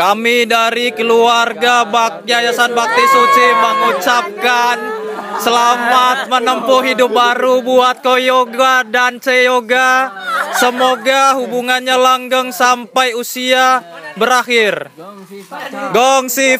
Kami dari keluarga Bak Yayasan Bakti Suci mengucapkan selamat menempuh hidup baru buat Koyoga dan Ceyoga. Semoga hubungannya langgeng sampai usia berakhir. Gong si